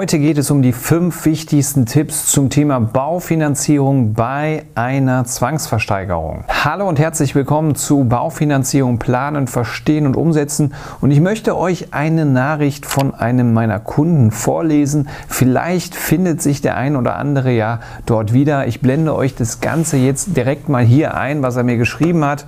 Heute geht es um die fünf wichtigsten Tipps zum Thema Baufinanzierung bei einer Zwangsversteigerung. Hallo und herzlich willkommen zu Baufinanzierung planen, verstehen und umsetzen. Und ich möchte euch eine Nachricht von einem meiner Kunden vorlesen. Vielleicht findet sich der ein oder andere ja dort wieder. Ich blende euch das Ganze jetzt direkt mal hier ein, was er mir geschrieben hat.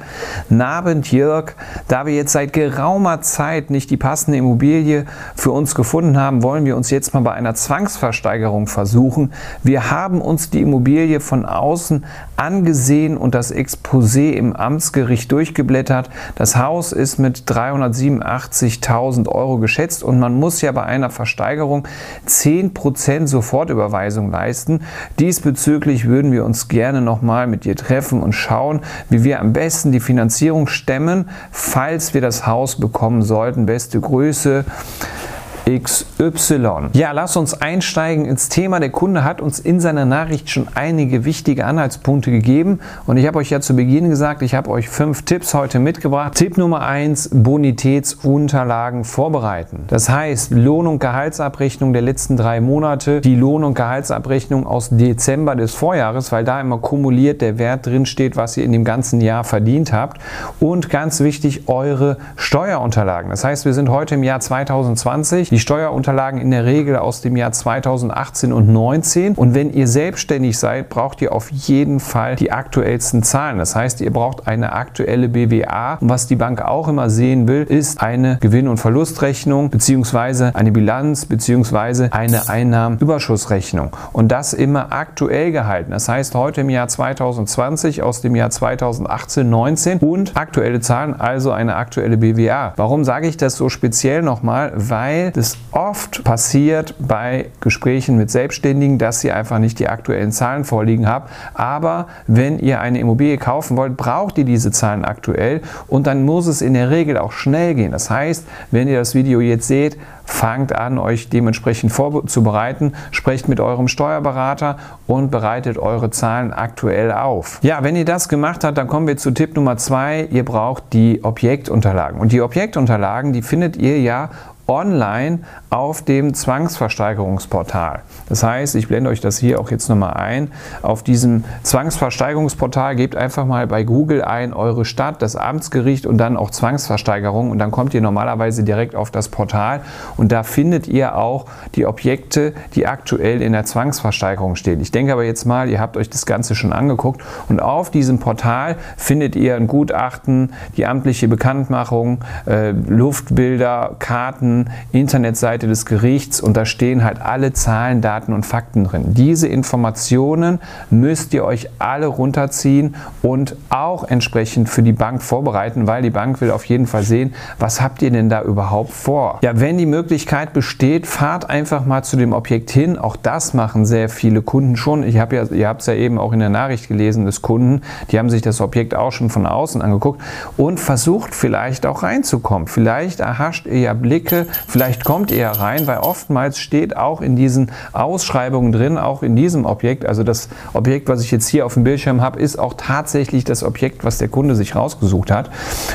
Nabend Jörg, da wir jetzt seit geraumer Zeit nicht die passende Immobilie für uns gefunden haben, wollen wir uns jetzt mal bei einer Zwangsversteigerung versuchen. Wir haben uns die Immobilie von außen angesehen und das Exposé im Amtsgericht durchgeblättert. Das Haus ist mit 387.000 Euro geschätzt und man muss ja bei einer Versteigerung 10% Sofortüberweisung leisten. Diesbezüglich würden wir uns gerne nochmal mit dir treffen und schauen, wie wir am besten die Finanzierung stemmen, falls wir das Haus bekommen sollten. Beste Grüße. XY. Ja, lass uns einsteigen ins Thema. Der Kunde hat uns in seiner Nachricht schon einige wichtige Anhaltspunkte gegeben und ich habe euch ja zu Beginn gesagt, ich habe euch fünf Tipps heute mitgebracht. Tipp Nummer eins: Bonitätsunterlagen vorbereiten. Das heißt, Lohn- und Gehaltsabrechnung der letzten drei Monate, die Lohn- und Gehaltsabrechnung aus Dezember des Vorjahres, weil da immer kumuliert der Wert drin steht, was ihr in dem ganzen Jahr verdient habt und ganz wichtig, eure Steuerunterlagen. Das heißt, wir sind heute im Jahr 2020 die Steuerunterlagen in der Regel aus dem Jahr 2018 und 2019. Und wenn ihr selbstständig seid, braucht ihr auf jeden Fall die aktuellsten Zahlen. Das heißt, ihr braucht eine aktuelle BWA. Und was die Bank auch immer sehen will, ist eine Gewinn- und Verlustrechnung beziehungsweise eine Bilanz beziehungsweise eine Einnahmenüberschussrechnung. Und das immer aktuell gehalten. Das heißt, heute im Jahr 2020 aus dem Jahr 2018, 19 und aktuelle Zahlen, also eine aktuelle BWA. Warum sage ich das so speziell nochmal? Weil das es oft passiert bei Gesprächen mit Selbstständigen, dass ihr einfach nicht die aktuellen Zahlen vorliegen habt. Aber wenn ihr eine Immobilie kaufen wollt, braucht ihr diese Zahlen aktuell und dann muss es in der Regel auch schnell gehen. Das heißt, wenn ihr das Video jetzt seht, fangt an, euch dementsprechend vorzubereiten, sprecht mit eurem Steuerberater und bereitet eure Zahlen aktuell auf. Ja, wenn ihr das gemacht habt, dann kommen wir zu Tipp Nummer zwei. Ihr braucht die Objektunterlagen. Und die Objektunterlagen, die findet ihr ja online auf dem Zwangsversteigerungsportal. Das heißt, ich blende euch das hier auch jetzt nochmal ein. Auf diesem Zwangsversteigerungsportal gebt einfach mal bei Google ein eure Stadt, das Amtsgericht und dann auch Zwangsversteigerung und dann kommt ihr normalerweise direkt auf das Portal und da findet ihr auch die Objekte, die aktuell in der Zwangsversteigerung stehen. Ich denke aber jetzt mal, ihr habt euch das Ganze schon angeguckt und auf diesem Portal findet ihr ein Gutachten, die amtliche Bekanntmachung, äh, Luftbilder, Karten, Internetseite des Gerichts und da stehen halt alle Zahlen, Daten und Fakten drin. Diese Informationen müsst ihr euch alle runterziehen und auch entsprechend für die Bank vorbereiten, weil die Bank will auf jeden Fall sehen, was habt ihr denn da überhaupt vor. Ja, wenn die Möglichkeit besteht, fahrt einfach mal zu dem Objekt hin. Auch das machen sehr viele Kunden schon. Ich habe ja, ihr habt es ja eben auch in der Nachricht gelesen des Kunden, die haben sich das Objekt auch schon von außen angeguckt und versucht vielleicht auch reinzukommen. Vielleicht erhascht ihr ja Blicke vielleicht kommt ihr rein, weil oftmals steht auch in diesen Ausschreibungen drin, auch in diesem Objekt, also das Objekt, was ich jetzt hier auf dem Bildschirm habe, ist auch tatsächlich das Objekt, was der Kunde sich rausgesucht hat.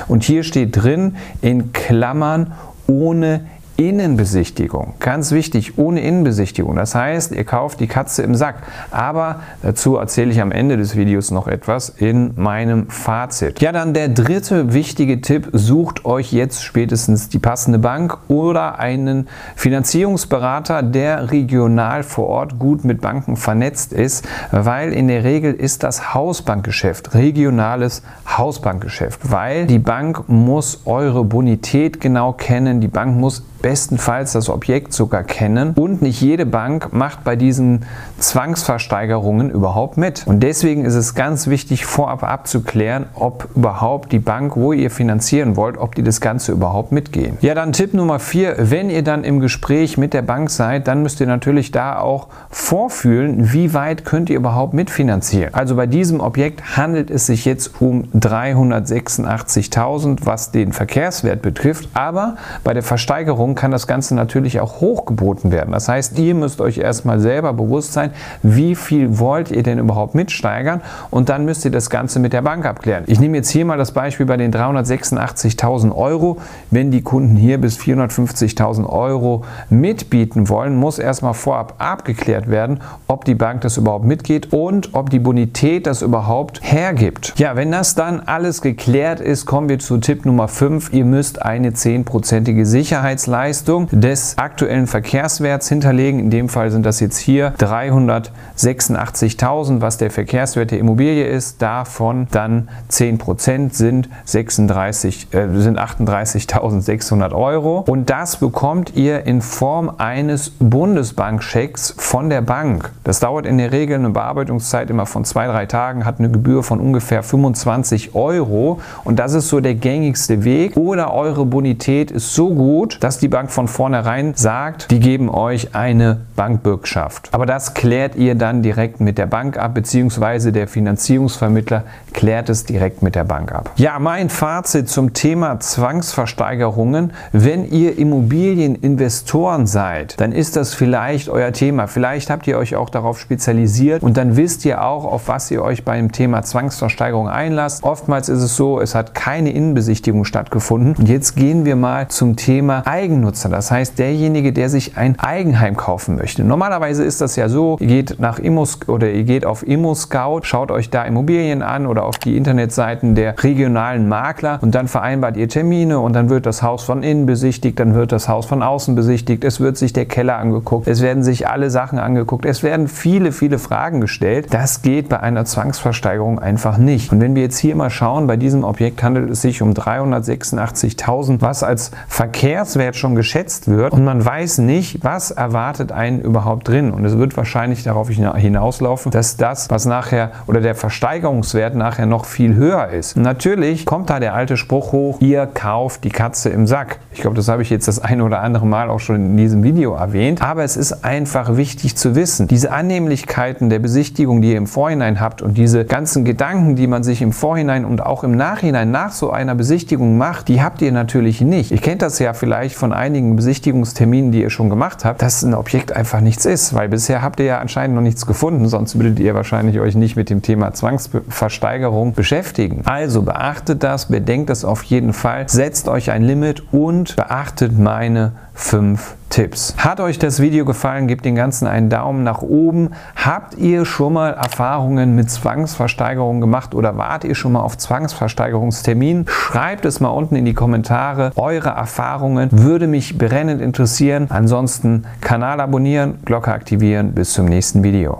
Und hier steht drin in Klammern ohne Innenbesichtigung. Ganz wichtig, ohne Innenbesichtigung. Das heißt, ihr kauft die Katze im Sack. Aber dazu erzähle ich am Ende des Videos noch etwas in meinem Fazit. Ja, dann der dritte wichtige Tipp. Sucht euch jetzt spätestens die passende Bank oder einen Finanzierungsberater, der regional vor Ort gut mit Banken vernetzt ist, weil in der Regel ist das Hausbankgeschäft, regionales Hausbankgeschäft, weil die Bank muss eure Bonität genau kennen, die Bank muss bestenfalls das Objekt sogar kennen und nicht jede Bank macht bei diesen Zwangsversteigerungen überhaupt mit. Und deswegen ist es ganz wichtig, vorab abzuklären, ob überhaupt die Bank, wo ihr finanzieren wollt, ob die das Ganze überhaupt mitgehen. Ja, dann Tipp Nummer vier, wenn ihr dann im Gespräch mit der Bank seid, dann müsst ihr natürlich da auch vorfühlen, wie weit könnt ihr überhaupt mitfinanzieren. Also bei diesem Objekt handelt es sich jetzt um 386.000, was den Verkehrswert betrifft, aber bei der Versteigerung kann das Ganze natürlich auch hochgeboten werden. Das heißt, ihr müsst euch erstmal selber bewusst sein, wie viel wollt ihr denn überhaupt mitsteigern und dann müsst ihr das Ganze mit der Bank abklären. Ich nehme jetzt hier mal das Beispiel bei den 386.000 Euro. Wenn die Kunden hier bis 450.000 Euro mitbieten wollen, muss erstmal vorab abgeklärt werden, ob die Bank das überhaupt mitgeht und ob die Bonität das überhaupt hergibt. Ja, wenn das dann alles geklärt ist, kommen wir zu Tipp Nummer 5. Ihr müsst eine 10%ige Sicherheitsleistung des aktuellen Verkehrswerts hinterlegen. In dem Fall sind das jetzt hier 386.000, was der Verkehrswert der Immobilie ist. Davon dann 10% sind, 36, äh, sind 38.600 Euro. Und das bekommt ihr in Form eines Bundesbankchecks von der Bank. Das dauert in der Regel eine Bearbeitungszeit immer von zwei, drei Tagen, hat eine Gebühr von ungefähr 25 Euro. Und das ist so der gängigste Weg. Oder eure Bonität ist so gut, dass die Bank von vornherein sagt, die geben euch eine Bankbürgschaft. Aber das klärt ihr dann direkt mit der Bank ab, beziehungsweise der Finanzierungsvermittler klärt es direkt mit der Bank ab. Ja, mein Fazit zum Thema Zwangsversteigerungen. Wenn ihr Immobilieninvestoren seid, dann ist das vielleicht euer Thema. Vielleicht habt ihr euch auch darauf spezialisiert und dann wisst ihr auch, auf was ihr euch beim Thema Zwangsversteigerung einlasst. Oftmals ist es so, es hat keine Innenbesichtigung stattgefunden. Und jetzt gehen wir mal zum Thema Eigennutzer. Das heißt, derjenige, der sich ein Eigenheim kaufen möchte. Normalerweise ist das ja so, ihr geht nach Immos oder ihr geht auf ImmoScout, schaut euch da Immobilien an oder auf die Internetseiten der regionalen Makler und dann vereinbart ihr Termine und dann wird das Haus von innen besichtigt, dann wird das Haus von außen besichtigt, es wird sich der Keller angeguckt, es werden sich alle Sachen angeguckt, es werden viele, viele Fragen gestellt. Das geht bei einer Zwangsversteigerung einfach nicht. Und wenn wir jetzt hier mal schauen, bei diesem Objekt handelt es sich um 386.000, was als Verkehrswert schon geschätzt wird und man weiß nicht, was erwartet einen überhaupt drin. Und es wird wahrscheinlich darauf hinauslaufen, dass das, was nachher oder der Versteigerungswert nachher noch viel höher ist. Und natürlich kommt da der alte Spruch hoch, ihr kauft die Katze im Sack. Ich glaube, das habe ich jetzt das eine oder andere Mal auch schon in diesem Video erwähnt. Aber es ist einfach wichtig zu wissen, diese Annehmlichkeiten der Besichtigung, die ihr im Vorhinein habt und diese ganzen Gedanken, die man sich im Vorhinein und auch im Nachhinein nach so einer Besichtigung macht, die habt ihr natürlich nicht. Ihr kennt das ja vielleicht von einigen Besichtigungsterminen, die ihr schon gemacht habt, dass ein Objekt einfach nichts ist, weil bisher habt ihr ja anscheinend noch nichts gefunden, sonst würdet ihr wahrscheinlich euch nicht mit dem Thema Zwangsversteigerung beschäftigen. Also beachtet das, bedenkt das auf jeden Fall, setzt euch ein Limit und beachtet meine fünf Tipps. Hat euch das Video gefallen, gebt den Ganzen einen Daumen nach oben. Habt ihr schon mal Erfahrungen mit Zwangsversteigerungen gemacht oder wart ihr schon mal auf Zwangsversteigerungstermin? Schreibt es mal unten in die Kommentare. Eure Erfahrungen würde mich brennend interessieren. Ansonsten Kanal abonnieren, Glocke aktivieren. Bis zum nächsten Video.